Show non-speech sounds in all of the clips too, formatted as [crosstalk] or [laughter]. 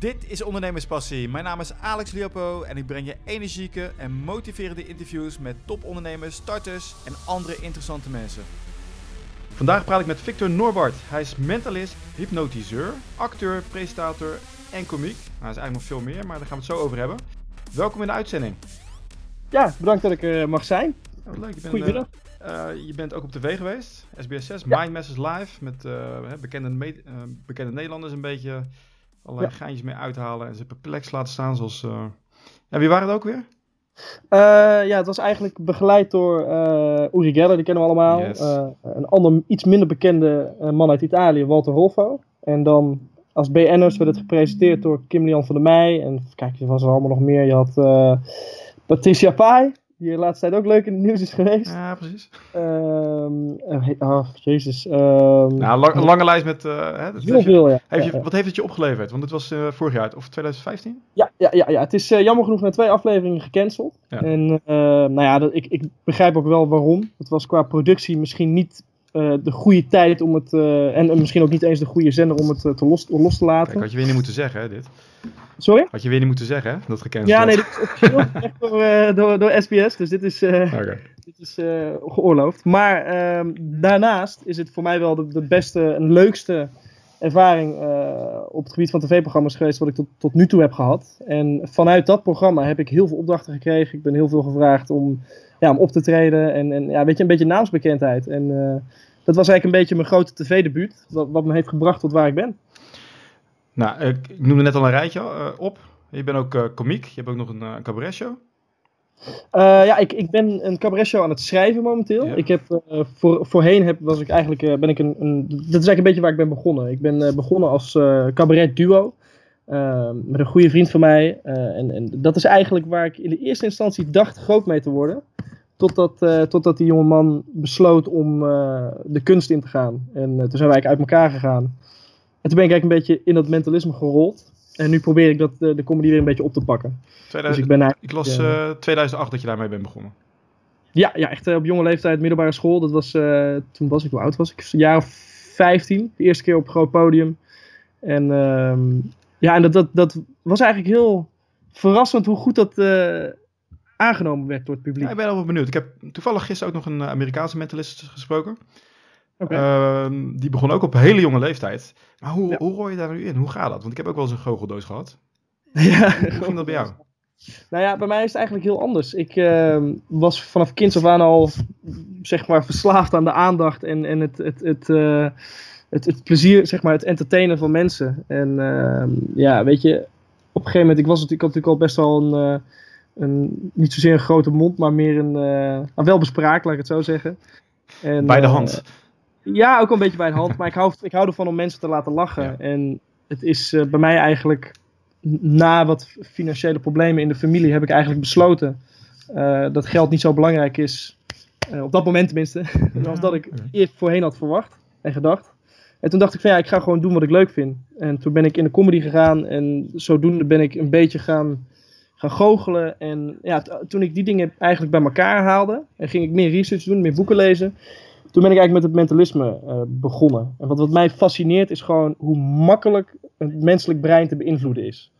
Dit is Ondernemerspassie. Mijn naam is Alex Liopo en ik breng je energieke en motiverende interviews met topondernemers, starters en andere interessante mensen. Vandaag praat ik met Victor Norbart. Hij is mentalist, hypnotiseur, acteur, presentator en komiek. Nou, hij is eigenlijk nog veel meer, maar daar gaan we het zo over hebben. Welkom in de uitzending. Ja, bedankt dat ik er mag zijn. Ja, wat leuk. Je bent, Goedemiddag. eh, eh, je bent ook op tv geweest, SBS 6, Ja. Mind Masters Live, met eh, hè, bekende, eh, bekende Nederlanders een beetje allerlei Ja. geintjes mee uithalen en ze perplex laten staan. Zoals, eh, Ja, wie waren het ook weer? Eh, ja, het was eigenlijk begeleid door eh Uri Geller, die kennen we allemaal. Yes. Een ander, iets minder bekende man uit Italië, Walter Rolfo. En dan als BN'ers werd het gepresenteerd door Kim Lian van der Meij. En kijk, er was er allemaal nog meer. Je had Patricia Pai, die de laatste tijd ook leuk in het nieuws is geweest. Ja, precies. Ehm, eh, oh, jezus. ehm, Nou, lang- een lange lijst met... eh, hè, dat heel je- veel, ja. heeft Ja, je- ja. Wat heeft het je opgeleverd? Want het was eh, vorig jaar, of 2015? Ja, ja, ja, ja. het is eh, jammer genoeg na twee afleveringen gecanceld. Ja. En eh, nou ja, dat, ik, ik begrijp ook wel waarom. Het was qua productie misschien niet eh, de goede tijd om het. eh, en, en misschien ook niet eens de goede zender om het eh, te los, los te laten. Kijk, had je weer niet moeten zeggen, hè, dit. Sorry? Had je weer niet moeten zeggen, hè, dat gecanceld Ja, nee, dit is officieel [laughs] echt door, door, door SBS. Dus dit is, Oké. dit is geoorloofd. Maar ehm, daarnaast is het voor mij wel de, de beste en leukste ervaring eh, op het gebied van tv-programma's geweest wat ik tot, tot nu toe heb gehad. En vanuit dat programma heb ik heel veel opdrachten gekregen. Ik ben heel veel gevraagd om, ja, om op te treden en, en ja, weet je, een beetje naamsbekendheid. En eh, dat was eigenlijk een beetje mijn grote tv-debuut, wat, wat me heeft gebracht tot waar ik ben. Nou, ik, noemde net al een rijtje eh, op. Je bent ook eh komiek. Je hebt ook nog een uh, cabaret Eh, ja, ik, ik ben een cabaretshow aan het schrijven momenteel. Ja. Ik heb, eh, voor, voorheen heb, was ik eigenlijk, eh, ben ik een, een... Dat is eigenlijk een beetje waar ik ben begonnen. Ik ben begonnen als cabaret duo. eh, met een goede vriend van mij. en, en dat is eigenlijk waar ik in de eerste instantie dacht groot mee te worden. Totdat, totdat die jonge man besloot om de kunst in te gaan. En toen zijn wij eigenlijk uit elkaar gegaan. En toen ben ik eigenlijk een beetje in dat mentalisme gerold. En nu probeer ik dat, eh, de comedy weer een beetje op te pakken. Dus 2000, ik ben ik las ja. eh, 2008 dat je daarmee bent begonnen. Ja, ja echt eh, op jonge leeftijd, middelbare school. Dat was, eh, toen was ik, hoe oud was ik? Een jaar of 15. De eerste keer op een groot podium. En ehm, ja, en dat, dat, dat was eigenlijk heel verrassend hoe goed dat eh, aangenomen werd door het publiek. Ja, ik ben wel benieuwd. Ik heb toevallig gisteren ook nog een eh, Amerikaanse mentalist gesproken. Ehm, die begon ook op een hele jonge leeftijd. Maar hoe, Ja. hoe rooi je daar nu in? Hoe gaat dat? Want ik heb ook wel eens een goocheldoos gehad. [laughs] ja, Hoe ging dat bij jou? Nou ja, bij mij is het eigenlijk heel anders. Ik ehm, was vanaf kinds af aan al, zeg maar, verslaafd aan de aandacht en, en het, het, het, eh, het, het plezier, zeg maar, het entertainen van mensen. En ehm, ja, weet je, op een gegeven moment, ik was ik had natuurlijk al best wel een, eh, een, niet zozeer een grote mond, maar meer een, eh, nou, wel bespraakt, laat ik het zo zeggen. En, Bij de hand. Ja, ook een beetje bij de hand. Maar ik hou, ik hou ervan om mensen te laten lachen. Ja. En het is eh, bij mij eigenlijk, na wat financiële problemen in de familie, heb ik eigenlijk besloten eh, dat geld niet zo belangrijk is. eh, op dat moment tenminste. [laughs] als dat ik eerst voorheen had verwacht en gedacht. En toen dacht ik van ja, ik ga gewoon doen wat ik leuk vind. En toen ben ik in de comedy gegaan. En zodoende ben ik een beetje gaan, gaan goochelen. En ja, toen ik die dingen eigenlijk bij elkaar haalde. En ging ik meer research doen, meer boeken lezen. Toen ben ik eigenlijk met het mentalisme eh, begonnen. En wat, wat mij fascineert is gewoon hoe makkelijk het menselijk brein te beïnvloeden is.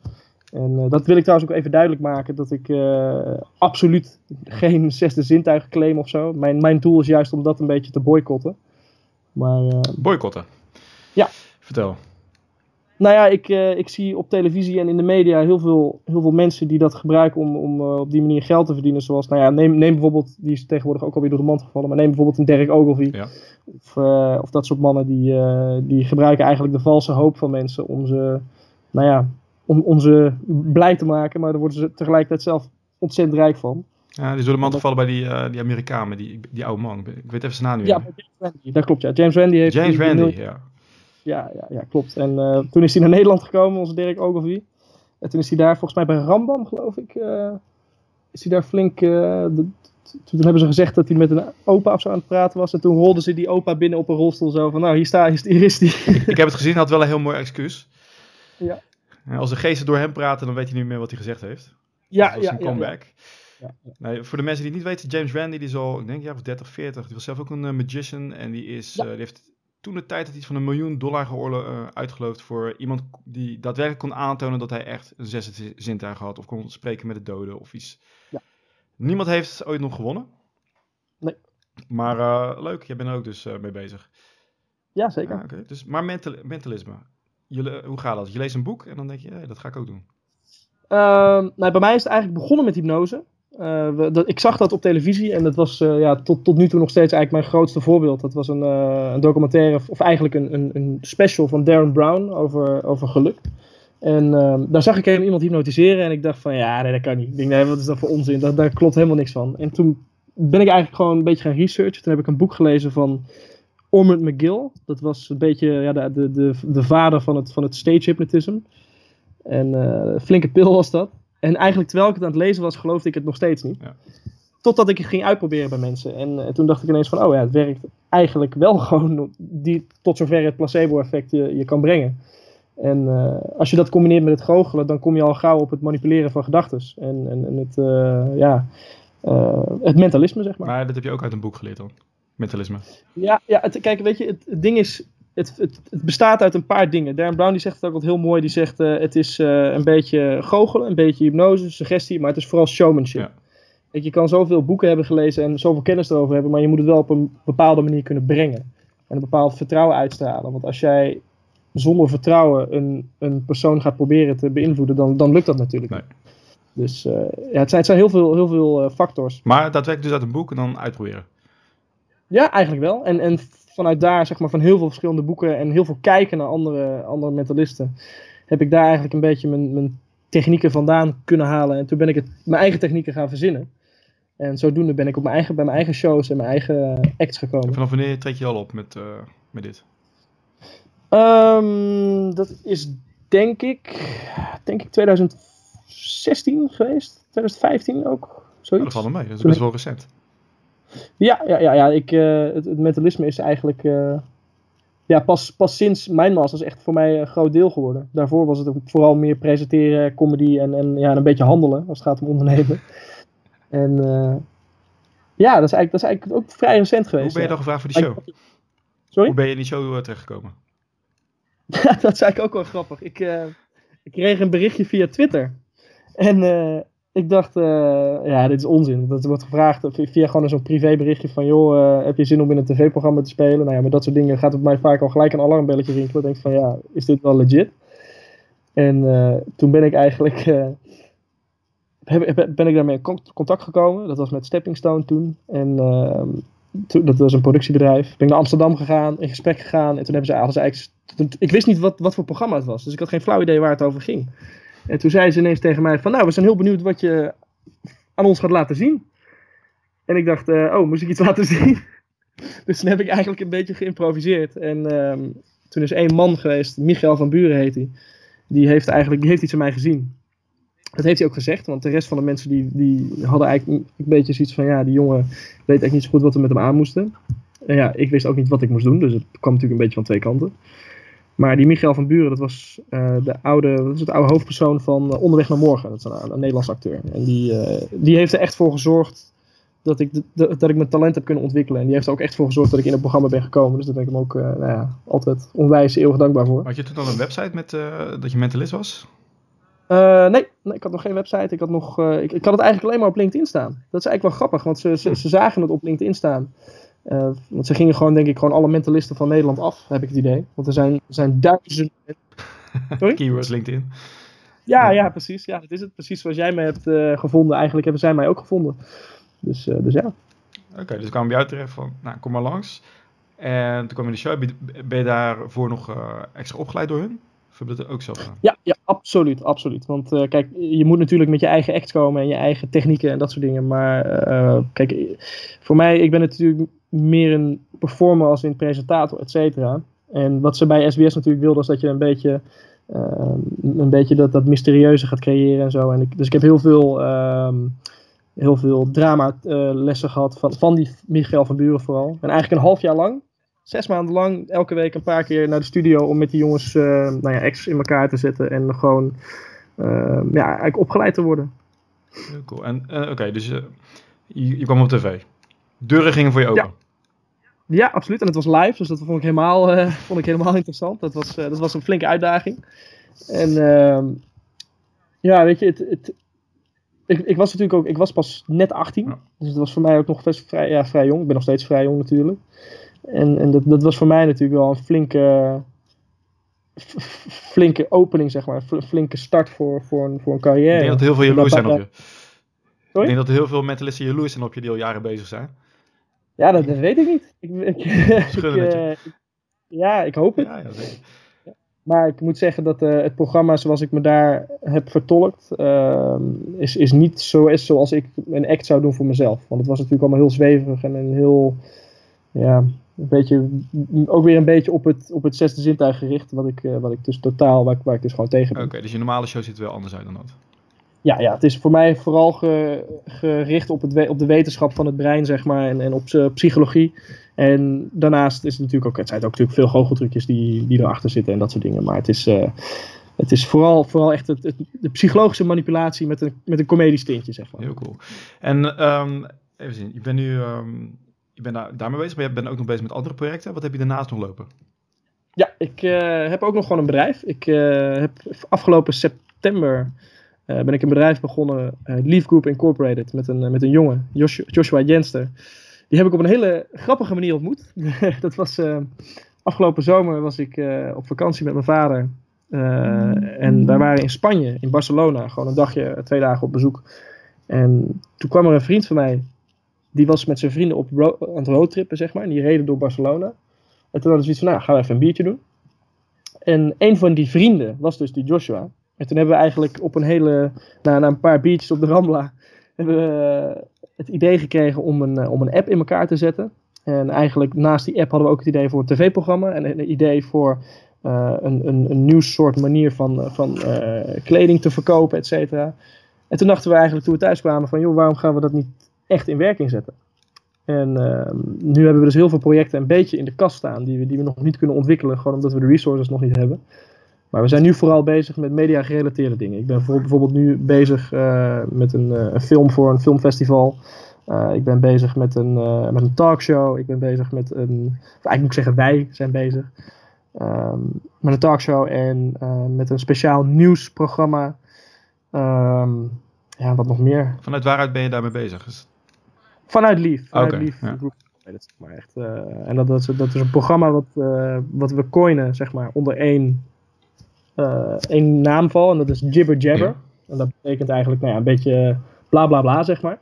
En eh, dat wil ik trouwens ook even duidelijk maken. Dat ik eh, absoluut geen [laughs] zesde zintuig claim of zo. Mijn, mijn doel is juist om dat een beetje te boycotten. Maar Boycotten. Ja. Vertel. Nou ja, ik, eh, ik zie op televisie en in de media heel veel, heel veel mensen die dat gebruiken om, om eh, op die manier geld te verdienen. Zoals, nou ja, neem, neem bijvoorbeeld, die is tegenwoordig ook alweer door de mand gevallen, maar neem bijvoorbeeld een Derek Ogilvie. Ja. Of, eh, of dat soort mannen die, die gebruiken eigenlijk de valse hoop van mensen om ze, nou ja, om, om ze blij te maken. Maar daar worden ze tegelijkertijd zelf ontzettend rijk van. Ja, die is door de mand gevallen bij die, die Amerikaan, met die, die oude man. Ik weet even zijn naam niet Ja, James Randi. Dat klopt, ja. James Randi heeft... James miljoen- ja. Ja, ja, ja, klopt. En eh, toen is hij naar Nederland gekomen, onze Dirk Ogilvie. En toen is hij daar volgens mij bij Rambam, geloof ik, eh, is hij daar flink... eh, de- toen hebben ze gezegd dat hij met een opa of zo aan het praten was. En toen rolden ze die opa binnen op een rolstoel zo van, nou, hier, sta, hier is die. Ik heb het gezien, had wel een heel mooi excuus. Ja. En Als de geesten door hem praten, dan weet hij niet meer wat hij gezegd heeft. ja, dat was ja, een ja, ja. comeback. Ja, ja. Nee, voor de mensen die het niet weten, James Randi, die is al, ik denk, jaar of 30, 40. Die was zelf ook een magician. En die, is, Ja. die heeft toen de tijd had iets van een miljoen dollar geoorlo- eh, uitgeloofd voor iemand die daadwerkelijk kon aantonen dat hij echt een zesde zintuig had of kon spreken met de doden of iets. Ja. Niemand heeft ooit nog gewonnen. Nee. Maar eh, leuk, jij bent er ook dus eh, mee bezig. Ja, zeker. Oké. dus, maar mental, mentalisme, Jullie, hoe gaat dat? Je leest een boek en dan denk je, hey, dat ga ik ook doen. Ehm, nou, bij mij is het eigenlijk begonnen met hypnose. Eh, dat, ik zag dat op televisie en dat was eh, ja, tot, tot nu toe nog steeds eigenlijk mijn grootste voorbeeld. Dat was een, eh, een documentaire, of- eigenlijk een, een, een special van Darren Brown over, over geluk. En ehm, daar zag ik helemaal iemand hypnotiseren en ik dacht van ja, nee, dat kan niet. Ik denk, nee, wat is dat voor onzin? Daar, daar klopt helemaal niks van. En toen ben ik eigenlijk gewoon een beetje gaan researchen. Toen heb ik een boek gelezen van Ormond McGill. Dat was een beetje ja, de, de, de, de vader van het, van het stage hypnotism. En flinke pil was dat. En eigenlijk terwijl ik het aan het lezen was, geloofde ik het nog steeds niet. Ja. Totdat ik het ging uitproberen bij mensen. En eh, toen dacht ik ineens van, oh ja, het werkt eigenlijk wel [laughs] gewoon die, tot zover het placebo-effect je, je kan brengen. En eh, als je dat combineert met het goochelen, dan kom je al gauw op het manipuleren van gedachten. En, en, en het, eh, ja, het mentalisme, zeg maar. Maar dat heb je ook uit een boek geleerd dan? Mentalisme. Ja, ja het, kijk, weet je, het, het ding is, het, het, het bestaat uit een paar dingen. Darren Brown die zegt het ook altijd heel mooi. Die zegt, eh, het is eh, een beetje goochelen, een beetje hypnose, suggestie, maar het is vooral showmanship. Ja. Kijk, je kan zoveel boeken hebben gelezen en zoveel kennis erover hebben, maar je moet het wel op een bepaalde manier kunnen brengen. En een bepaald vertrouwen uitstralen. Want als jij zonder vertrouwen een, een persoon gaat proberen te beïnvloeden, dan, dan lukt dat natuurlijk Nee. niet. Dus eh, ja, het zijn, het zijn heel veel, heel veel factors. Maar daadwerkelijk dus uit een boek en dan uitproberen. Ja, eigenlijk wel. En, en vanuit daar, zeg maar, van heel veel verschillende boeken en heel veel kijken naar andere, andere mentalisten, heb ik daar eigenlijk een beetje mijn, mijn technieken vandaan kunnen halen. En toen ben ik het, mijn eigen technieken gaan verzinnen. En zodoende ben ik op mijn eigen, bij mijn eigen shows en mijn eigen acts gekomen. Vanaf wanneer treed je al op met, eh, met dit? Ehm, dat is denk ik, denk ik 2016 geweest. 2015 ook. Oh, Zoiets. dat valt mee, dat is best wel recent. Ja, ja, ja, ja ik, eh, het, het mentalisme is eigenlijk eh, ja, pas, pas sinds mijn masters echt voor mij een groot deel geworden. Daarvoor was het ook vooral meer presenteren, comedy en, en ja, een beetje handelen als het gaat om ondernemen. [laughs] En eh, ja, dat is, eigenlijk, dat is eigenlijk ook vrij recent geweest. Hoe ben je dan ja. gevraagd voor die show? Sorry? Hoe ben je in die show terechtgekomen? [laughs] Dat is eigenlijk ook wel grappig. Ik, eh, ik kreeg een berichtje via Twitter. En eh, ik dacht, eh, ja, dit is onzin. Dat wordt gevraagd via, gewoon zo'n privéberichtje van... joh, eh, heb je zin om in een tv-programma te spelen? Nou ja, met dat soort dingen gaat het mij vaak al gelijk een alarmbelletje rinkelen. Ik denk van, ja, is dit wel legit? En eh, toen ben ik eigenlijk... ben ik daarmee in con- contact gekomen. Dat was met Stepping Stone toen. En ehm, toen, dat was een productiebedrijf. Ben ik naar Amsterdam gegaan, in gesprek gegaan. En toen hebben ze, eigenlijk... ik wist niet wat, wat voor programma het was. Dus ik had geen flauw idee waar het over ging. En toen zei ze ineens tegen mij van... Nou, we zijn heel benieuwd wat je aan ons gaat laten zien. En ik dacht, eh, oh, moest ik iets [laughs] laten zien? dus toen heb ik eigenlijk een beetje geïmproviseerd. En ehm, toen is één man geweest, Michael van Buren heet hij. Die heeft eigenlijk heeft iets aan mij gezien. Dat heeft hij ook gezegd, want de rest van de mensen die, die hadden eigenlijk een beetje zoiets van... Ja, die jongen weet eigenlijk niet zo goed wat we met hem aan moesten. En ja, ik wist ook niet wat ik moest doen, dus het kwam natuurlijk een beetje van twee kanten. Maar die Michael van Buren, dat was, eh, de oude, dat is het oude hoofdpersoon van eh, Onderweg naar Morgen. Dat is een, een Nederlands acteur. En die, eh, die heeft er echt voor gezorgd dat ik, de- dat ik mijn talent heb kunnen ontwikkelen. En die heeft er ook echt voor gezorgd dat ik in het programma ben gekomen. Dus daar ben ik hem ook nou ja, altijd onwijs eeuwig dankbaar voor. Had je toen al een website met dat je mentalist was? Nee, nee, ik had nog geen website. Ik had, nog, ik, ik had het eigenlijk alleen maar op LinkedIn staan. Dat is eigenlijk wel grappig, want ze, ze, ze zagen het op LinkedIn staan. Eh, want ze gingen gewoon, denk ik, gewoon alle mentalisten van Nederland af, heb ik het idee. Want er zijn, er zijn duizenden. [laughs] Sorry? Keywords LinkedIn. Ja, ja, precies. Ja, dat is het. Precies zoals jij mij hebt eh, gevonden. Eigenlijk hebben zij mij ook gevonden. Dus, eh, dus ja. Oké, dus kwam bij jou terecht van, nou, kom maar langs. En toen kwam je in de show. Ben je- daarvoor nog extra opgeleid door hun? Of heb je dat ook zelf gedaan? Ja, ja absoluut, absoluut. Want kijk, je moet natuurlijk met je eigen act komen en je eigen technieken en dat soort dingen. Maar kijk, voor mij, ik ben natuurlijk meer een performer als in presentator, et cetera. En wat ze bij SBS natuurlijk wilden, is dat je een beetje, eh, een beetje dat, dat mysterieuze gaat creëren en zo. En dus ik heb heel veel, ehm, heel veel drama eh, lessen gehad van, van die Michael van Buren vooral. En eigenlijk een half jaar lang zes maanden lang elke week een paar keer naar de studio om met die jongens eh nou ja, acts in elkaar te zetten en gewoon ja, eigenlijk opgeleid te worden. Cool. En eh, oké, dus eh, je, je kwam op tv. Deuren gingen voor je open. Ja. Ja, absoluut. En het was live, dus dat vond ik helemaal, uh, [laughs] vond ik helemaal interessant. Dat was, uh, dat was een flinke uitdaging. En uh, ja, weet je, het, het, ik, ik, was natuurlijk ook, ik was pas net 18. Ja. Dus het was voor mij ook nog best vrij, ja, vrij jong. Ik ben nog steeds vrij jong natuurlijk. En, en dat, dat was voor mij natuurlijk wel een flinke, flinke opening, zeg maar. Een flinke start voor, voor, een, voor een carrière. Ik denk dat heel veel jaloers zijn op je. Sorry? Ik denk dat heel veel mentalisten jaloers zijn op je die al jaren bezig zijn. Ja, dat, dat weet ik niet. Ik, ik, [laughs] ik uh, ja, ik hoop het. Ja, ja. Maar ik moet zeggen dat uh, het programma zoals ik me daar heb vertolkt, uh, is, is niet zo is zoals ik een act zou doen voor mezelf. Want het was natuurlijk allemaal heel zweverig en een heel, ja, een beetje, ook weer een beetje op het, op het zesde zintuig gericht, wat ik, uh, wat ik dus totaal, waar, waar ik dus gewoon tegen ben. Oké, dus je normale show ziet er wel anders uit dan dat? Ja, ja, het is voor mij vooral ge, gericht op, het, op de wetenschap van het brein, zeg maar, en, en op psychologie. En daarnaast is het natuurlijk ook, het zijn ook natuurlijk veel goocheltrucjes die, die erachter zitten en dat soort dingen. Maar het is, uh, het is vooral, vooral echt het, het, de psychologische manipulatie met een, met een comediestintje, zeg maar. Heel cool. En um, even zien, je bent nu um, je bent daar, daarmee bezig, maar je bent ook nog bezig met andere projecten. Wat heb je daarnaast nog lopen? Ja, ik uh, heb ook nog gewoon een bedrijf. Ik uh, heb afgelopen september uh, ben ik een bedrijf begonnen, Leaf Group Incorporated, met een, met een jongen, Joshua, Joshua Jenster. Die heb ik op een hele grappige manier ontmoet. [laughs] dat was afgelopen zomer was ik op vakantie met mijn vader. En wij waren in Spanje, in Barcelona, gewoon een dagje, twee dagen op bezoek. En toen kwam er een vriend van mij, die was met zijn vrienden op aan het roadtrippen, zeg maar. En die reden door Barcelona. En toen hadden ze zoiets van, nou, gaan we even een biertje doen. En een van die vrienden was dus die Joshua. En toen hebben we eigenlijk op een hele, na, een paar biertjes op de Rambla, hebben we het idee gekregen om een, eh, om een app in elkaar te zetten. En eigenlijk naast die app hadden we ook het idee voor een tv-programma en een idee voor uh, een, een, een nieuw soort manier van, eh, van kleding te verkopen, et cetera. En toen dachten we eigenlijk toen we thuis kwamen van, joh, waarom gaan we dat niet echt in werking zetten? En uh, nu hebben we dus heel veel projecten een beetje in de kast staan die we, die we nog niet kunnen ontwikkelen, gewoon omdat we de resources nog niet hebben. Maar we zijn nu vooral bezig met media gerelateerde dingen. Ik ben bijvoorbeeld nu bezig uh, met een, uh, een, film voor een filmfestival. Uh, ik ben bezig met een, met een talkshow. Ik ben bezig met een. eigenlijk moet ik zeggen, wij zijn bezig. Um, met een talkshow en met een speciaal nieuwsprogramma. Um, ja, wat nog meer. Vanuit waaruit ben je daarmee bezig? Is... Vanuit Lief. Vanuit okay, Lief. Ja. Maar echt, en dat, dat, is, dat is een programma wat, wat we coinen, zeg maar, onder één één naamval en dat is Jibber Jabber. Ja. En dat betekent eigenlijk nou ja, een beetje bla bla bla, zeg maar.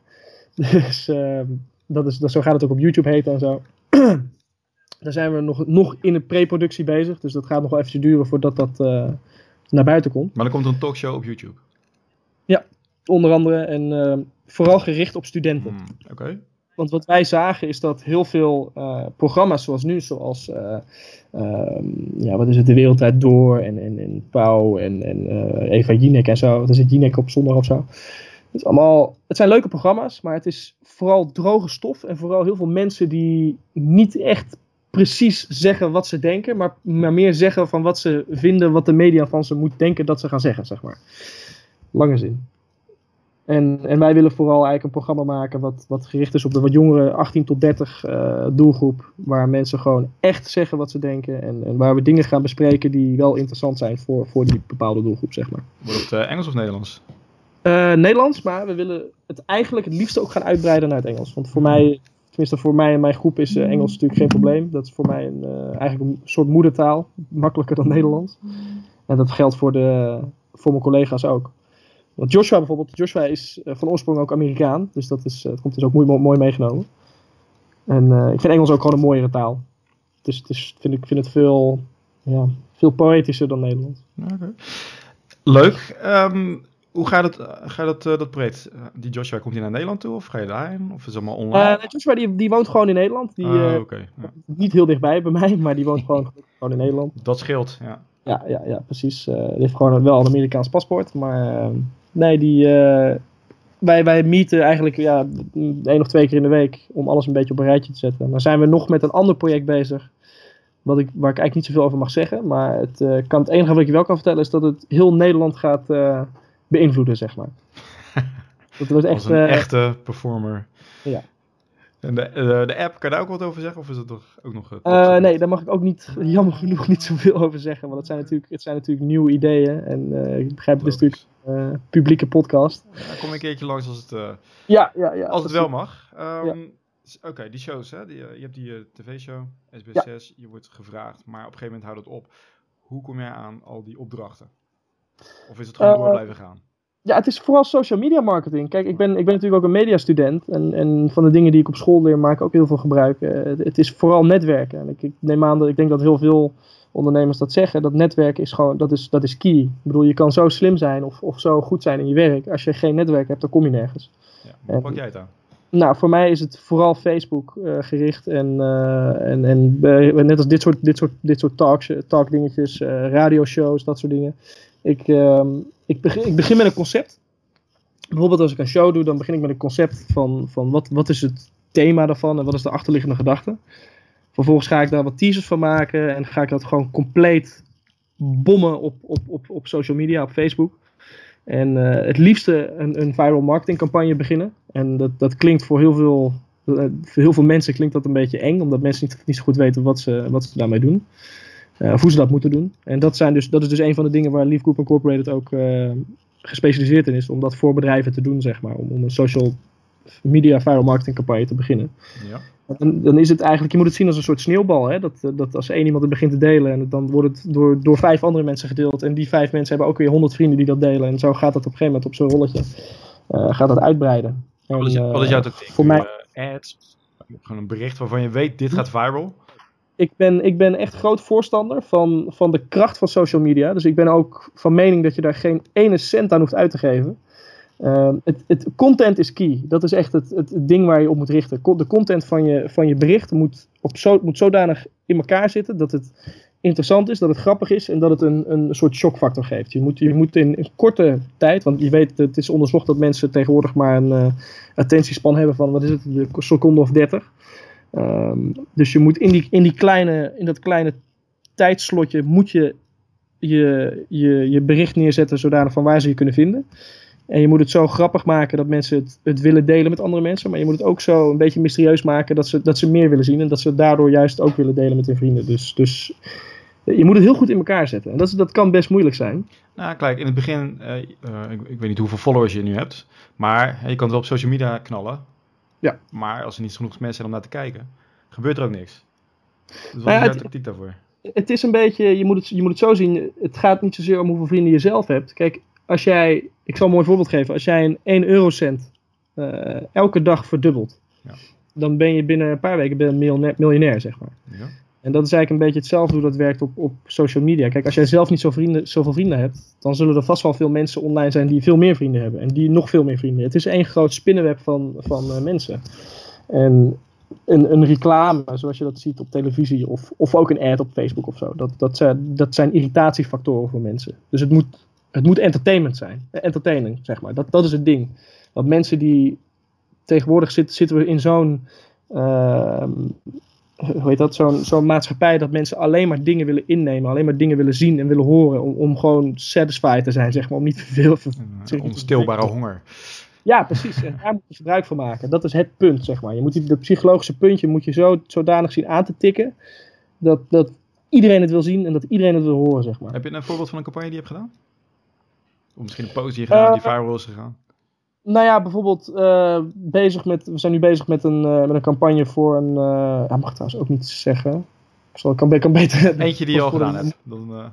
[laughs] Dus uh, dat is, dat, zo gaat het ook op YouTube heten en zo. [clears throat] Daar zijn we nog, nog in de pre-productie bezig, dus dat gaat nog wel even duren voordat dat uh, naar buiten komt. Maar dan komt een talkshow op YouTube? Ja, onder andere en vooral gericht op studenten. Hmm, Oké. Okay. Want wat wij zagen is dat heel veel uh, programma's zoals nu, zoals uh, uh, ja, wat is het, De Wereldtijd Door en, en, en Pauw en, en eh, Eva Jinek en zo. Wat is het, Jinek op zondag of zo. Het, is allemaal, het zijn leuke programma's, maar het is vooral droge stof en vooral heel veel mensen die niet echt precies zeggen wat ze denken, maar, maar meer zeggen van wat ze vinden, wat de media van ze moet denken dat ze gaan zeggen, zeg maar. Lange zin. En, en wij willen vooral eigenlijk een programma maken wat, wat gericht is op de wat jongere 18 tot 30 uh, doelgroep. Waar mensen gewoon echt zeggen wat ze denken. En, en, waar we dingen gaan bespreken die wel interessant zijn voor, voor die bepaalde doelgroep, zeg maar. Wordt het uh, Engels of Nederlands? Uh, Nederlands, maar we willen het eigenlijk het liefst ook gaan uitbreiden naar het Engels. Want voor mij, tenminste voor mij en mijn groep is Engels natuurlijk geen probleem. Dat is voor mij een, eigenlijk een soort moedertaal. Makkelijker dan Nederlands. En dat geldt voor, de, voor mijn collega's ook. Want Joshua bijvoorbeeld, Joshua is uh, van oorsprong ook Amerikaan. Dus dat, is, uh, dat komt dus ook mooi, mooi meegenomen. En uh, ik vind Engels ook gewoon een mooiere taal. Dus het is, vind ik vind het veel, ja, veel poëtischer dan Nederlands. Okay. Leuk. Um, hoe gaat het, gaat het dat project? Die Joshua, komt hij naar Nederland toe of ga je daarheen? Of is het allemaal online? Joshua die, die woont gewoon in Nederland. Die, uh, okay. ja. Niet heel dichtbij bij mij, maar die woont gewoon, [laughs] gewoon in Nederland. Dat scheelt, ja. Ja, ja, ja precies. Uh, die heeft gewoon wel een Amerikaans paspoort, maar ehm, Nee, die, uh, wij, wij meeten eigenlijk ja, één of twee keer in de week om alles een beetje op een rijtje te zetten. Dan zijn we nog met een ander project bezig, wat ik, waar ik eigenlijk niet zoveel over mag zeggen. Maar het, uh, kan, het enige wat ik je wel kan vertellen is dat het heel Nederland gaat uh, beïnvloeden, zeg maar. [laughs] dat was echt, Als een echte performer. Ja. En de, de, de, app, kan je daar ook wat over zeggen? Of is het toch ook nog... Uh, nee, daar mag ik ook niet, [laughs] jammer genoeg niet zoveel over zeggen. Want het zijn natuurlijk, het zijn natuurlijk nieuwe ideeën. En uh, ik begrijp, het is natuurlijk uh, publieke podcast. Ja, kom een keertje langs als het, ja, ja, ja, als het wel mag. Um, ja. Oké, okay, die shows, hè? Die, je hebt die tv-show, SBS6, je wordt gevraagd. Maar op een gegeven moment houdt het op. Hoe kom jij aan al die opdrachten? Of is het gewoon door blijven gaan? Ja, het is vooral social media marketing. Kijk, ik ben, ik ben natuurlijk ook een mediastudent. En, en van de dingen die ik op school leer, maak ik ook heel veel gebruik. Uh, het is vooral netwerken. En ik, ik neem aan dat ik denk dat heel veel ondernemers dat zeggen. Dat netwerken is gewoon, dat is, dat is key. Ik bedoel, je kan zo slim zijn of, of zo goed zijn in je werk. Als je geen netwerk hebt, dan kom je nergens. Ja, hoe pak jij het aan? Nou, voor mij is het vooral Facebook uh, gericht. En, uh, en, en net als dit soort, dit soort, dit soort talks, talk dingetjes, radioshows, dat soort dingen. Ik, uh, ik, begin, ik begin met een concept. Bijvoorbeeld als ik een show doe, dan begin ik met een concept van, van wat, wat is het thema daarvan en wat is de achterliggende gedachte. Vervolgens ga ik daar wat teasers van maken en ga ik dat gewoon compleet bommen op, op, op, op social media, op Facebook. En uh, het liefste een, een viral marketing campagne beginnen. En dat, dat klinkt voor heel veel, voor heel veel mensen klinkt dat een beetje eng, omdat mensen niet, niet zo goed weten wat ze, wat ze daarmee doen. Of hoe ze dat moeten doen. En dat, zijn dus, dat is dus een van de dingen waar Leaf Group Incorporated ook uh, gespecialiseerd in is. Om dat voor bedrijven te doen, zeg maar. Om, om een social media viral marketing campagne te beginnen. Ja. En dan is het eigenlijk, je moet het zien als een soort sneeuwbal. Hè? Dat, dat als één iemand het begint te delen en dan wordt het door, door vijf andere mensen gedeeld. En die vijf mensen hebben ook weer honderd vrienden die dat delen. En zo gaat dat op een gegeven moment op zo'n rolletje. Uh, gaat dat uitbreiden. Wat is, wat is jouw tactiek? Voor mij... ads? Gewoon een bericht waarvan je weet, dit gaat viral? Ik ben, ik ben echt groot voorstander van, van de kracht van social media. Dus ik ben ook van mening dat je daar geen ene cent aan hoeft uit te geven. Uh, het, het, content is key. Dat is echt het, het, ding waar je op moet richten. De content van je, van je bericht moet, op zo, moet zodanig in elkaar zitten dat het interessant is, dat het grappig is en dat het een, een soort shockfactor geeft. Je moet, je moet in korte tijd, want je weet, het is onderzocht dat mensen tegenwoordig maar een uh, attentiespan hebben van, wat is het, een seconde of dertig. Um, dus je moet in, die, in, die kleine, in dat kleine tijdslotje moet je je, je je bericht neerzetten zodanig van waar ze je kunnen vinden. En je moet het zo grappig maken dat mensen het, het willen delen met andere mensen. Maar je moet het ook zo een beetje mysterieus maken dat ze, dat ze meer willen zien. En dat ze daardoor juist ook willen delen met hun vrienden. Dus, dus je moet het heel goed in elkaar zetten. En dat, dat kan best moeilijk zijn. Nou, kijk, in het begin, uh, uh, ik, ik, weet niet hoeveel followers je nu hebt. Maar je kan het wel op social media knallen. Ja. Maar als er niet genoeg mensen zijn om naar te kijken, gebeurt er ook niks. Dus wat nou ja, is jouw tactiek daarvoor? Het is een beetje, je moet het, je moet het zo zien, het gaat niet zozeer om hoeveel vrienden je zelf hebt. Kijk, als jij, ik zal een mooi voorbeeld geven, als jij een 1 eurocent uh, elke dag verdubbelt, ja. dan ben je binnen een paar weken ben miljonair, miljonair, zeg maar. Ja. En dat is eigenlijk een beetje hetzelfde hoe dat werkt op, op social media. Kijk, als jij zelf niet zo vrienden, zoveel vrienden hebt, dan zullen er vast wel veel mensen online zijn die veel meer vrienden hebben. En die nog veel meer vrienden. Het is één groot spinnenweb van, van uh, mensen. En een, een, reclame, zoals je dat ziet op televisie, of, of ook een ad op Facebook of zo, dat, dat, zijn, dat zijn irritatiefactoren voor mensen. Dus het moet, het moet entertainment zijn. Eh, entertaining, zeg maar. Dat, dat is het ding. Want mensen die tegenwoordig zitten, zitten we in zo'n. Uh, hoe heet dat, zo'n zo'n maatschappij dat mensen alleen maar dingen willen innemen, alleen maar dingen willen zien en willen horen, om, om gewoon satisfied te zijn, zeg maar, om niet te veel... Een onstilbare honger. Ja, precies. En daar moet je gebruik van maken. Dat is het punt, zeg maar. Je moet die, dat psychologische puntje moet je zo, zodanig zien aan te tikken, dat, dat iedereen het wil zien en dat iedereen het wil horen, zeg maar. Heb je een voorbeeld van een campagne die je hebt gedaan? Of misschien een post die je gedaan, uh, die viral is gegaan? Nou ja, bijvoorbeeld uh, bezig met, we zijn nu bezig met een, uh, met een campagne voor een, uh, ja, mag trouwens ook niet zeggen. Zal, kan, kan beter. [laughs] Eentje die je al gedaan hebt. Dan,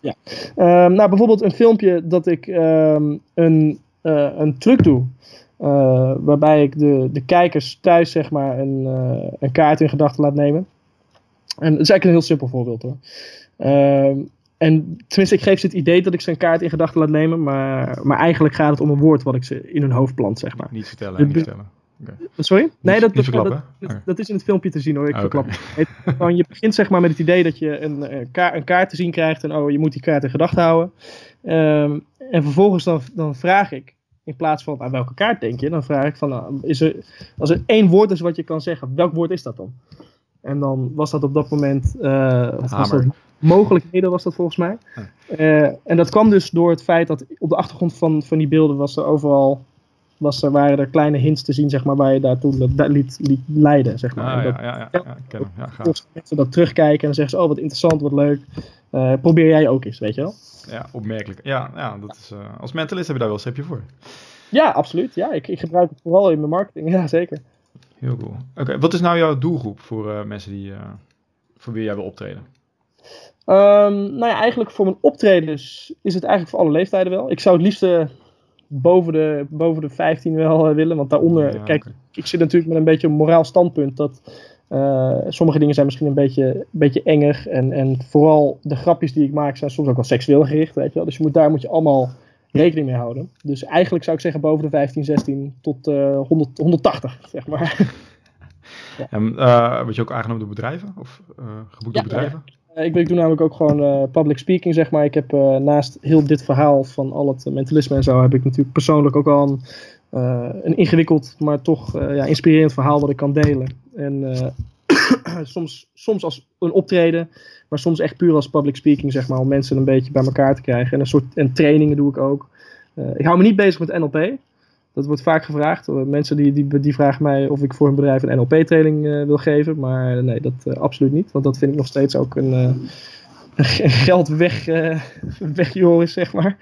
ja. nou, bijvoorbeeld een filmpje dat ik um, een, een truc doe. waarbij ik de, de kijkers thuis zeg maar een, een kaart in gedachten laat nemen. En dat is eigenlijk een heel simpel voorbeeld hoor. Ehm, en tenminste, ik geef ze het idee dat ik ze een kaart in gedachten laat nemen, maar, maar eigenlijk gaat het om een woord wat ik ze in hun hoofd plant, zeg maar. Niet vertellen, niet vertellen. Okay. Sorry? Nee, dat, dat, dat, dat, is in het filmpje te zien hoor. Ik oh, okay. verklap. je begint zeg maar met het idee dat je een, een, kaart, een kaart te zien krijgt en oh, je moet die kaart in gedachten houden. Um, en vervolgens dan, dan vraag ik, in plaats van aan welke kaart denk je, dan vraag ik van, nou, is er, als er één woord is wat je kan zeggen, welk woord is dat dan? En dan was dat op dat moment, uh, was dat, mogelijkheden was dat volgens mij. Uh, en dat kwam dus door het feit dat op de achtergrond van, van die beelden was er overal was er, waren er kleine hints te zien, zeg maar, waar je daartoe dat liet, liet leiden, zeg maar. Ah, ja, dat, ja, ja, ja, ik ken hem. Ja, gaaf. Als mensen dat terugkijken en dan zeggen ze, oh wat interessant, wat leuk. Eh, probeer jij ook eens, weet je wel? Ja, opmerkelijk. Ja, ja dat is, eh, als mentalist heb je daar wel een schepje voor. Ja, absoluut. Ja, ik, ik gebruik het vooral in mijn marketing. [laughs] Ja, zeker. Heel cool. Oké, wat is nou jouw doelgroep voor eh, mensen die, eh, voor wie jij wil optreden? Ehm, nou ja, eigenlijk voor mijn optredens is het eigenlijk voor alle leeftijden wel. Ik zou het liefst eh, boven, de, boven de 15 wel eh, willen. Want daaronder, Ja, kijk, ik zit natuurlijk met een beetje een moraal standpunt. Dat eh, sommige dingen zijn misschien een beetje, een beetje enger. En, en vooral de grapjes die ik maak zijn soms ook wel seksueel gericht. Weet je wel? Dus je moet, daar moet je allemaal rekening mee houden. Dus eigenlijk zou ik zeggen boven de 15, 16 tot eh 100, 180, zeg maar. [laughs] En eh word je ook aangenomen door bedrijven? Of eh geboekt Ja, door bedrijven? Eh, ik, doe namelijk ook gewoon eh, public speaking, zeg maar. Ik heb eh, naast heel dit verhaal van al het mentalisme en zo, heb ik natuurlijk persoonlijk ook al een, een ingewikkeld, maar toch ja, inspirerend verhaal wat ik kan delen. En [clears throat] soms, soms als een optreden, maar soms echt puur als public speaking, zeg maar, om mensen een beetje bij elkaar te krijgen. En een soort en trainingen doe ik ook. Ik hou me niet bezig met NLP. Dat wordt vaak gevraagd. Eh, Mensen die, die, die vragen mij of ik voor hun bedrijf een NLP-training eh, wil geven. Maar nee, dat eh, absoluut niet. Want dat vind ik nog steeds ook een, eh, [laughs] een ge- geld weg, eh [laughs] wegjoris, zeg maar.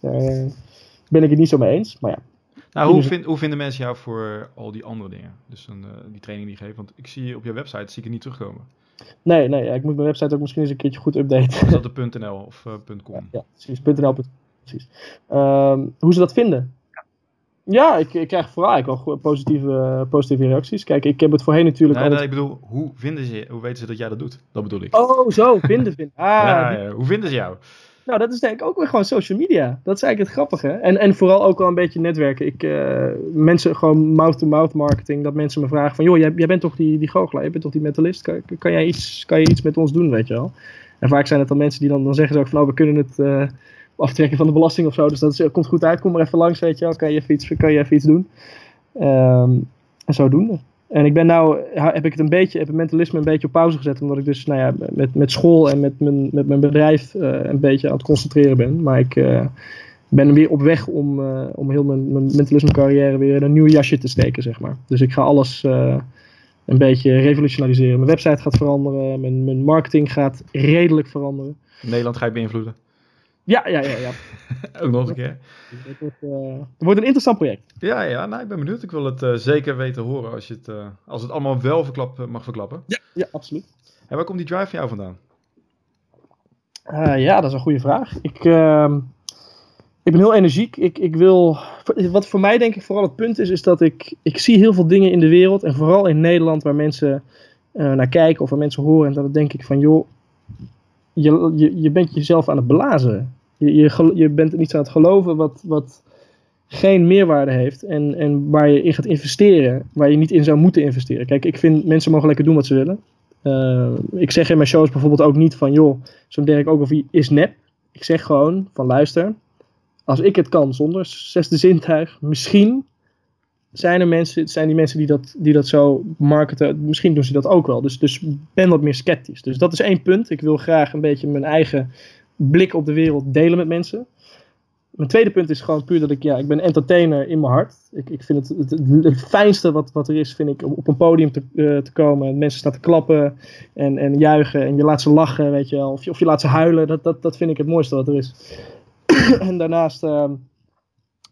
Daar eh, ben ik het niet zo mee eens. Maar ja, Nou, hoe, vind, hoe vinden mensen jou voor al die andere dingen? Dus een, eh, die training die je geeft. Want ik zie op je website, zie ik het niet terugkomen. nee, nee ja, ik moet mijn website ook misschien eens een keertje goed updaten. Is dat de .nl of eh, .com? Ja, precies. .nl. Precies. Ehm, hoe ze dat vinden? Ja, ik, ik krijg vooral eigenlijk wel positieve, positieve reacties. Kijk, ik heb het voorheen natuurlijk Nee, al... nee, ik bedoel, hoe vinden ze? Hoe weten ze dat jij dat doet? Dat bedoel ik. Oh, zo, vinden, vinden. [laughs] Ah, ja, die- ja, hoe vinden ze jou? Nou, dat is denk ik ook weer gewoon social media. Dat is eigenlijk het grappige. En, en vooral ook wel een beetje netwerken. Ik, eh, mensen, gewoon mouth-to-mouth marketing. Dat mensen me vragen van, joh, jij, jij bent toch die, die goochelaar? Je bent toch die mentalist? Kan, kan, jij iets, kan je iets met ons doen, weet je wel? En vaak zijn het dan mensen die dan, dan zeggen ze ook van, nou, we kunnen het eh, aftrekken van de belasting of zo. Dus dat komt goed uit. Kom maar even langs, weet je wel. Kan je even iets, kan je even iets doen? Ehm, en zodoende. En ik ben nou, heb ik het een beetje, heb het mentalisme een beetje op pauze gezet. Omdat ik dus, nou ja, met, met school en met mijn, met mijn bedrijf eh, een beetje aan het concentreren ben. Maar ik eh, ben weer op weg om, eh, om heel mijn, mijn mentalisme carrière weer in een nieuw jasje te steken, zeg maar. Dus ik ga alles een beetje revolutionaliseren. Mijn website gaat veranderen, mijn, mijn marketing gaat redelijk veranderen. Nederland ga je beïnvloeden. Ja, ja, ja, ja. [laughs] Ook nog een keer. Het wordt, eh, het wordt een interessant project. Ja, ja, nou, ik ben benieuwd. Ik wil het eh, zeker weten horen als, je het, eh, als het allemaal wel verklap, mag verklappen. Ja, absoluut. En waar komt die drive van jou vandaan? Ja, dat is een goede vraag. Ik, ehm, ik ben heel energiek. Ik, ik wil, wat voor mij denk ik vooral het punt is, is dat ik, ik zie heel veel dingen in de wereld. En vooral in Nederland waar mensen naar kijken of waar mensen horen. En dan denk ik van, joh, je, je, je bent jezelf aan het belazen. Je, je, je bent niet aan het geloven wat, wat geen meerwaarde heeft. En, en waar je in gaat investeren, waar je niet in zou moeten investeren. Kijk, ik vind mensen mogen lekker doen wat ze willen. Eh, ik zeg in mijn shows bijvoorbeeld ook niet van, joh, zo'n Derek Ogilvie is nep. Ik zeg gewoon van, luister, als ik het kan zonder zesde zintuig, misschien zijn er mensen, zijn die mensen die dat, die dat zo marketen, misschien doen ze dat ook wel. Dus, dus ben wat meer sceptisch. Dus dat is één punt. Ik wil graag een beetje mijn eigen blik op de wereld delen met mensen. Mijn tweede punt is gewoon puur dat ik, ja, ik ben entertainer in mijn hart. Ik, ik vind het, het, fijnste wat, wat er is, vind ik, om op een podium te, eh, te komen. En mensen staan te klappen en, en juichen en je laat ze lachen, weet je wel. Of je, of je laat ze huilen, dat, dat, dat vind ik het mooiste wat er is. [clears throat] en daarnaast, ehm,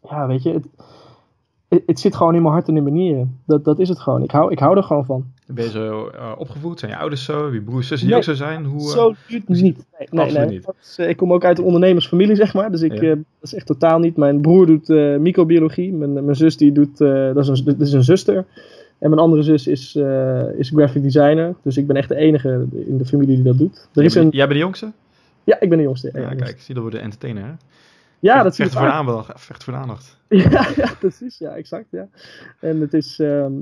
ja, weet je, het, het, zit gewoon in mijn hart en in mijn nieren. Dat, dat is het gewoon. Ik hou, ik hou er gewoon van. Ben je zo eh, opgevoed? Zijn je ouders zo? Heb je broers, zussen die Nee. ook zo zijn? Hoe, eh, Zo duurt het niet. Nee, nee, Absoluut nee. niet. Dat is, eh, ik kom ook uit een ondernemersfamilie, zeg maar. Dus ik, Ja. eh, dat is echt totaal niet. Mijn broer doet eh, microbiologie. Mijn, mijn zus die doet, eh, dat, is een, dat is een zuster. En mijn andere zus is, eh, is graphic designer. Dus ik ben echt de enige in de familie die dat doet. Er jij, is bent, een, jij bent de jongste? ja, ik ben de jongste. Ja, Ja, kijk, zie dat we de entertainer, hè? ja dat zie ik voor aandacht. Vechten voor de aandacht. [laughs] Ja, ja, precies. Ja, exact. Ja. En het is. ehm,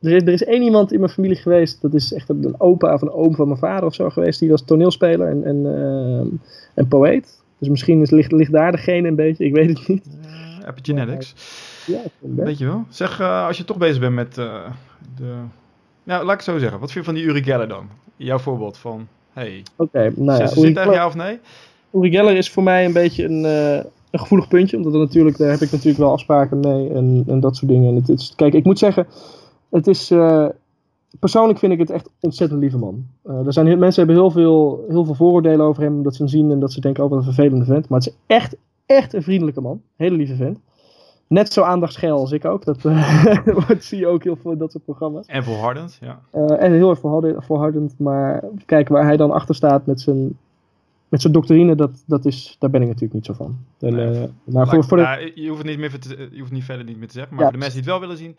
er, is er is één iemand in mijn familie geweest, dat is echt een opa of een oom van mijn vader of zo geweest. Die was toneelspeler en, en, ehm, en poëet. Dus misschien is, ligt, ligt daar degene een beetje, ik weet het niet. Uh, epigenetics. Ja, het best. Weet je wel? Zeg, eh, als je toch bezig bent met eh, de... Nou, laat ik het zo zeggen. Wat vind je van die Uri Geller dan? Jouw voorbeeld van, hey, Oké, nou ja. Uri zintuig Geller, ja of nee? Uri Geller is voor mij een beetje een, een gevoelig puntje, omdat er natuurlijk, daar heb ik natuurlijk wel afspraken mee en, en dat soort dingen. En het is, kijk, ik moet zeggen, het is, uh, persoonlijk vind ik het echt ontzettend lieve man. Uh, er zijn, mensen hebben heel veel, heel veel vooroordelen over hem, dat ze hem zien en dat ze denken, oh wat een vervelende vent. Maar het is echt, echt een vriendelijke man. Hele lieve vent. Net zo aandachtsgeil als ik ook. Dat, [laughs] dat zie je ook heel veel in dat soort programma's. En volhardend, ja. En heel erg volhardend. Maar kijk, waar hij dan achter staat met zijn, met zijn doctrine, dat, dat is, daar ben ik natuurlijk niet zo van. En, nee. uh, maar voor, voor de... je, hoeft niet meer te, je hoeft niet verder niet meer te zeggen. Maar ja, voor de mensen die het wel willen zien,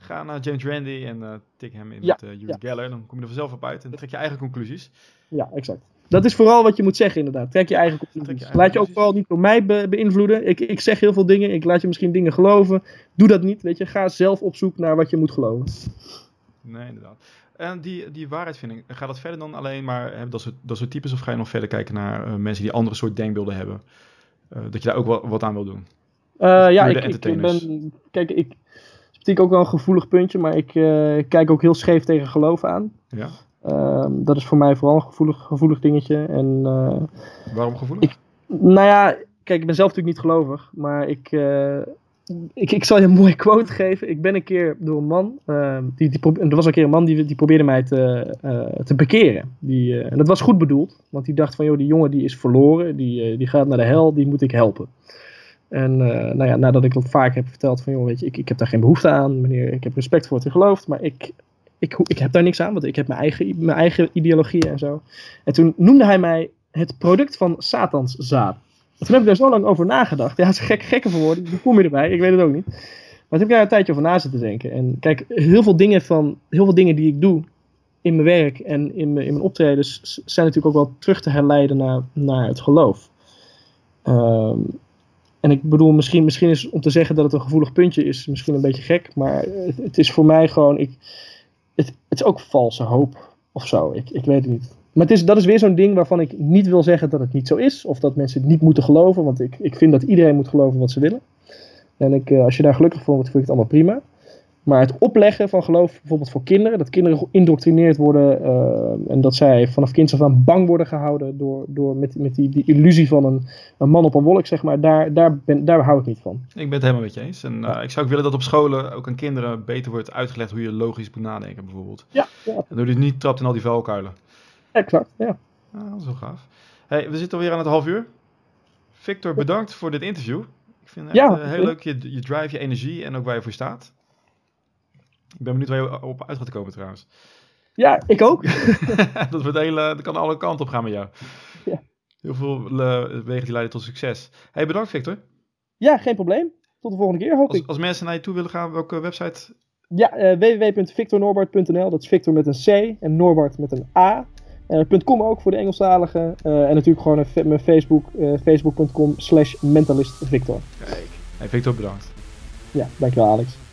ga naar James Randi en uh, tik hem in ja, met uh, ja. Geller. Dan kom je er vanzelf op uit en trek je eigen conclusies. Ja, exact. Dat is vooral wat je moet zeggen, inderdaad. Trek je eigen conclusies. Je eigen laat je ook vooral niet door mij be beïnvloeden. Ik, ik zeg heel veel dingen. Ik laat je misschien dingen geloven. Doe dat niet. Weet je, ga zelf op zoek naar wat je moet geloven. Nee, inderdaad. En die, die waarheidsvinding, gaat dat verder dan alleen maar hebben dat soort, dat soort types? Of ga je nog verder kijken naar uh, mensen die andere soort denkbeelden hebben? Uh, dat je daar ook wat, wat aan wil doen? Uh, ja, ik, ik, ben. Kijk, ik. Is ook wel een gevoelig puntje, maar ik kijk ook heel scheef tegen geloof aan. Ja. Uh, dat is voor mij vooral een gevoelig, gevoelig dingetje. En, uh, Waarom gevoelig? Ik, nou ja, kijk, ik ben zelf natuurlijk niet gelovig, maar ik, uh, ik, ik zal je een mooie quote geven. Ik ben een keer door een man, uh, die, die er was een keer een man die, die probeerde mij te, te bekeren. Die, en dat was goed bedoeld, want die dacht van, joh, die jongen die is verloren, die, die gaat naar de hel, die moet ik helpen. En nou ja, nadat ik dat vaak heb verteld van, joh, weet je, ik, ik heb daar geen behoefte aan, meneer, ik heb respect voor wat u gelooft, maar ik ik, ik heb daar niks aan, want ik heb mijn eigen, mijn eigen ideologieën en zo. En toen noemde hij mij het product van Satans zaad. En toen heb ik daar zo lang over nagedacht. Ja, het is gek, gekke verwoorden, die kom je erbij, ik weet het ook niet. Maar toen heb ik daar een tijdje over na zitten denken. En kijk, heel veel dingen, van, heel veel dingen die ik doe in mijn werk en in mijn, in mijn optredens zijn natuurlijk ook wel terug te herleiden naar, naar het geloof. Um, en ik bedoel, misschien, misschien is om te zeggen dat het een gevoelig puntje is, misschien een beetje gek. Maar het, het is voor mij gewoon. Ik, het, het is ook valse hoop of zo. Ik, ik weet het niet. Maar het is, dat is weer zo'n ding waarvan ik niet wil zeggen dat het niet zo is. Of dat mensen het niet moeten geloven. Want ik, ik vind dat iedereen moet geloven wat ze willen. En ik, als je daar gelukkig voor wordt, vind ik het allemaal prima. Maar het opleggen van geloof, bijvoorbeeld voor kinderen, dat kinderen geïndoctrineerd worden uh, en dat zij vanaf kinds af aan bang worden gehouden door, door met, met die, die illusie van een, een man op een wolk, zeg maar, daar, daar, ben, daar hou ik niet van. Ik ben het helemaal met je eens. En uh, ik zou ook willen dat op scholen ook aan kinderen beter wordt uitgelegd hoe je logisch moet nadenken, bijvoorbeeld. Ja. ja. En door je niet trapt in al die vuilkuilen. Exact, ja. ja. Dat is wel gaaf. Hey, we zitten alweer aan het half uur. Victor, bedankt voor dit interview. Ik vind het ja, uh, heel leuk, je, je drive, je energie en ook waar je voor staat. Ik ben benieuwd waar je op uit gaat komen trouwens. Ja, ik ook. [laughs] dat, wordt hele, dat kan alle kanten op gaan met jou. Ja. Heel veel uh, wegen die leiden tot succes. Hey, bedankt Victor. Ja, geen probleem. Tot de volgende keer hoop als, ik. Als mensen naar je toe willen gaan, welke website? Ja, uh, www.victornorbart.nl. Dat is Victor met een C en Norbart met een A. Uh, .com ook voor de Engelstaligen. Uh, en natuurlijk gewoon mijn Facebook, uh, facebook.com slash mentalistvictor. Kijk. Hey Victor, bedankt. Ja, dankjewel Alex.